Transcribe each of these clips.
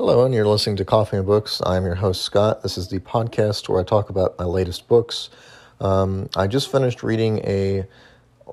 Hello, and you're listening to Coffee and Books. I'm your host, Scott. This is the podcast where I talk about my latest books. Um, I just finished reading a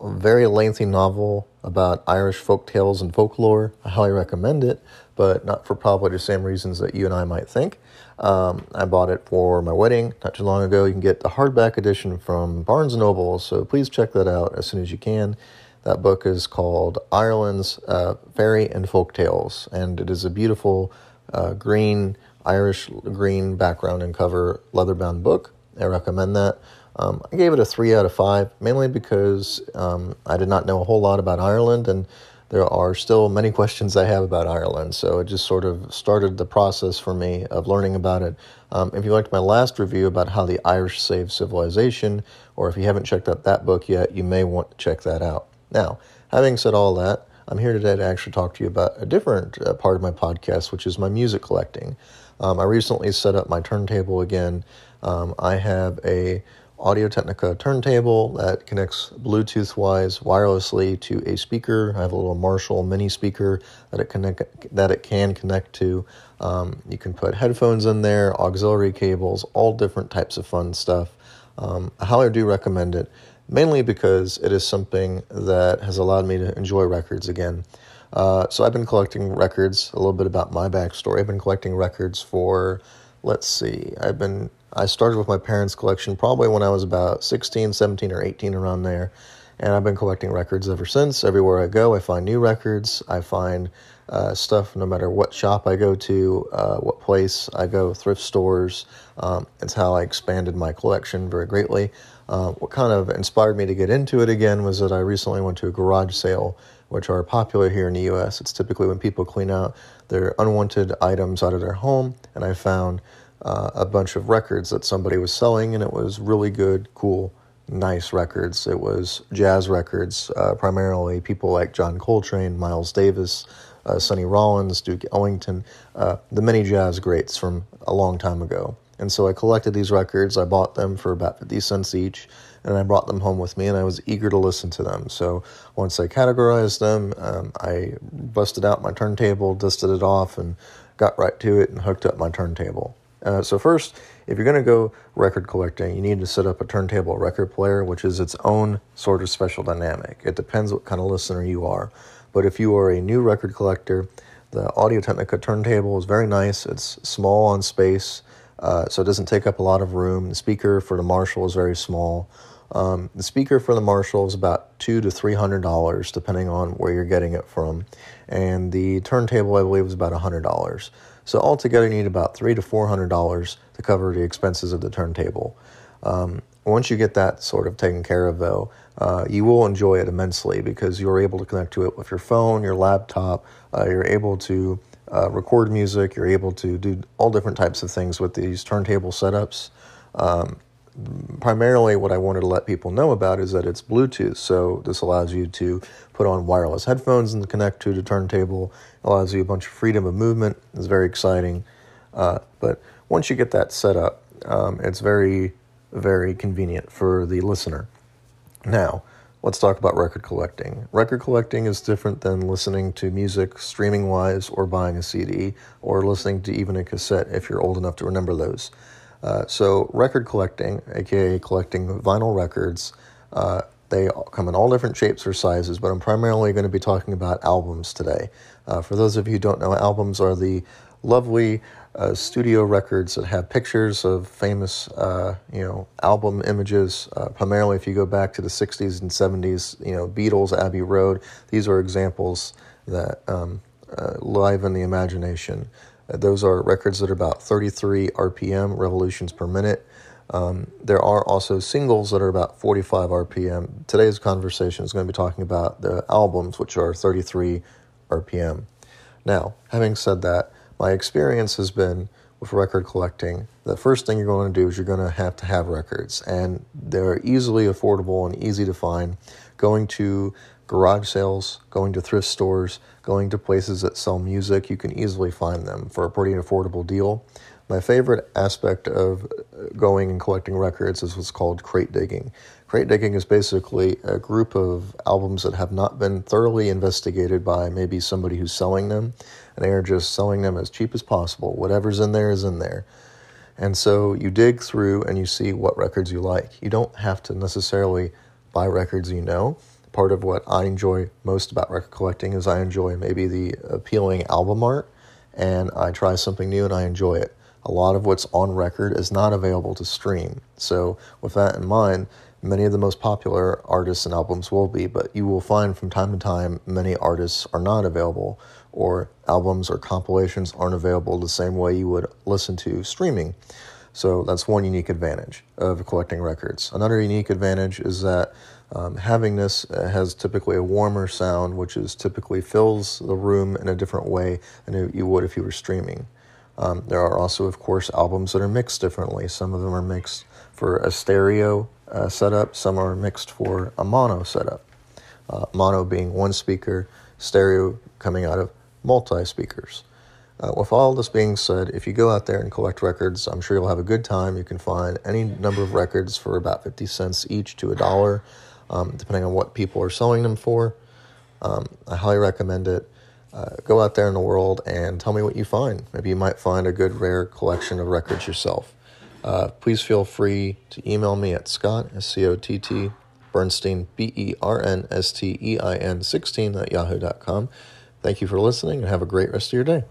very lengthy novel about Irish folk tales and folklore. I highly recommend it, but not for probably the same reasons that you and I might think. Um, I bought it for my wedding not too long ago. You can get the hardback edition from Barnes & Noble, so please check that out as soon as you can. That book is called Ireland's uh, Fairy and Folk Tales, and it is a beautiful uh, green, Irish green background and cover leather bound book. I recommend that. Um, I gave it a three out of five, mainly because um, I did not know a whole lot about Ireland, and there are still many questions I have about Ireland. So it just sort of started the process for me of learning about it. Um, if you liked my last review about how the Irish saved civilization, or if you haven't checked out that book yet, you may want to check that out. Now, having said all that, I'm here today to actually talk to you about a different uh, part of my podcast, which is my music collecting. Um, I recently set up my turntable again. Um, I have a Audio Technica turntable that connects Bluetooth wise wirelessly to a speaker. I have a little Marshall mini speaker that it connect that it can connect to. Um, you can put headphones in there, auxiliary cables, all different types of fun stuff. Um, I highly do recommend it mainly because it is something that has allowed me to enjoy records again. Uh, so I've been collecting records. A little bit about my backstory. I've been collecting records for, let's see, I've been I started with my parents' collection probably when I was about 16, 17, or 18 around there, and I've been collecting records ever since. Everywhere I go, I find new records. I find uh, stuff no matter what shop I go to, uh, what place I go, thrift stores. Um, it's how I expanded my collection very greatly. Uh, what kind of inspired me to get into it again was that I recently went to a garage sale, which are popular here in the US. It's typically when people clean out their unwanted items out of their home, and I found uh, a bunch of records that somebody was selling, and it was really good, cool, nice records. It was jazz records, uh, primarily people like John Coltrane, Miles Davis, uh, Sonny Rollins, Duke Ellington, uh, the many jazz greats from a long time ago. And so I collected these records. I bought them for about 50 cents each, and I brought them home with me, and I was eager to listen to them. So once I categorized them, um, I busted out my turntable, dusted it off, and got right to it and hooked up my turntable. Uh, so first, if you're going to go record collecting, you need to set up a turntable record player, which is its own sort of special dynamic. It depends what kind of listener you are. But if you are a new record collector, the Audio Technica turntable is very nice. It's small on space. Uh, so it doesn't take up a lot of room. The speaker for the Marshall is very small. Um, the speaker for the Marshall is about two to three hundred dollars, depending on where you're getting it from, and the turntable I believe is about hundred dollars. So altogether, you need about three to four hundred dollars to cover the expenses of the turntable. Um, once you get that sort of taken care of, though, uh, you will enjoy it immensely because you're able to connect to it with your phone, your laptop. Uh, you're able to uh, record music. You're able to do all different types of things with these turntable setups. Um, primarily, what I wanted to let people know about is that it's Bluetooth. So this allows you to put on wireless headphones and connect to the turntable. It allows you a bunch of freedom of movement. It's very exciting. Uh, but once you get that set up, um, it's very, very convenient for the listener. Now, let's talk about record collecting. Record collecting is different than listening to music streaming wise or buying a CD or listening to even a cassette if you're old enough to remember those. Uh, so, record collecting, aka collecting vinyl records, uh, they come in all different shapes or sizes, but I'm primarily going to be talking about albums today. Uh, for those of you who don't know, albums are the lovely uh, studio records that have pictures of famous, uh, you know, album images. Uh, primarily, if you go back to the '60s and '70s, you know, Beatles, Abbey Road. These are examples that um, uh, liven the imagination. Uh, those are records that are about 33 RPM, revolutions per minute. Um, there are also singles that are about 45 RPM. Today's conversation is going to be talking about the albums, which are 33 RPM. Now, having said that, my experience has been with record collecting, the first thing you're going to do is you're going to have to have records, and they're easily affordable and easy to find. Going to garage sales, going to thrift stores, going to places that sell music. You can easily find them for a pretty affordable deal. My favorite aspect of going and collecting records is what's called crate digging. Crate digging is basically a group of albums that have not been thoroughly investigated by maybe somebody who's selling them, and they are just selling them as cheap as possible. Whatever's in there is in there. And so you dig through and you see what records you like. You don't have to necessarily buy records you know. Part of what I enjoy most about record collecting is I enjoy maybe the appealing album art and I try something new and I enjoy it a lot of what's on record is not available to stream. So, with that in mind, many of the most popular artists and albums will be, but you will find from time to time many artists are not available, or albums or compilations aren't available the same way you would listen to streaming. So, that's one unique advantage of collecting records. Another unique advantage is that um, having this uh, has typically a warmer sound, which is typically fills the room in a different way than you would if you were streaming. Um, there are also, of course, albums that are mixed differently. Some of them are mixed for a stereo uh, setup, some are mixed for a mono setup. Uh, mono being one speaker, stereo coming out of multi speakers. Uh, with all this being said, if you go out there and collect records, I'm sure you'll have a good time. You can find any number of records for about 50 cents each to a dollar, um, depending on what people are selling them for. Um, I highly recommend it. Uh, go out there in the world and tell me what you find. Maybe you might find a good, rare collection of records yourself. Uh, please feel free to email me at Scott, S C O T T, Bernstein, B E R N S T E I N 16 at yahoo.com. Thank you for listening and have a great rest of your day.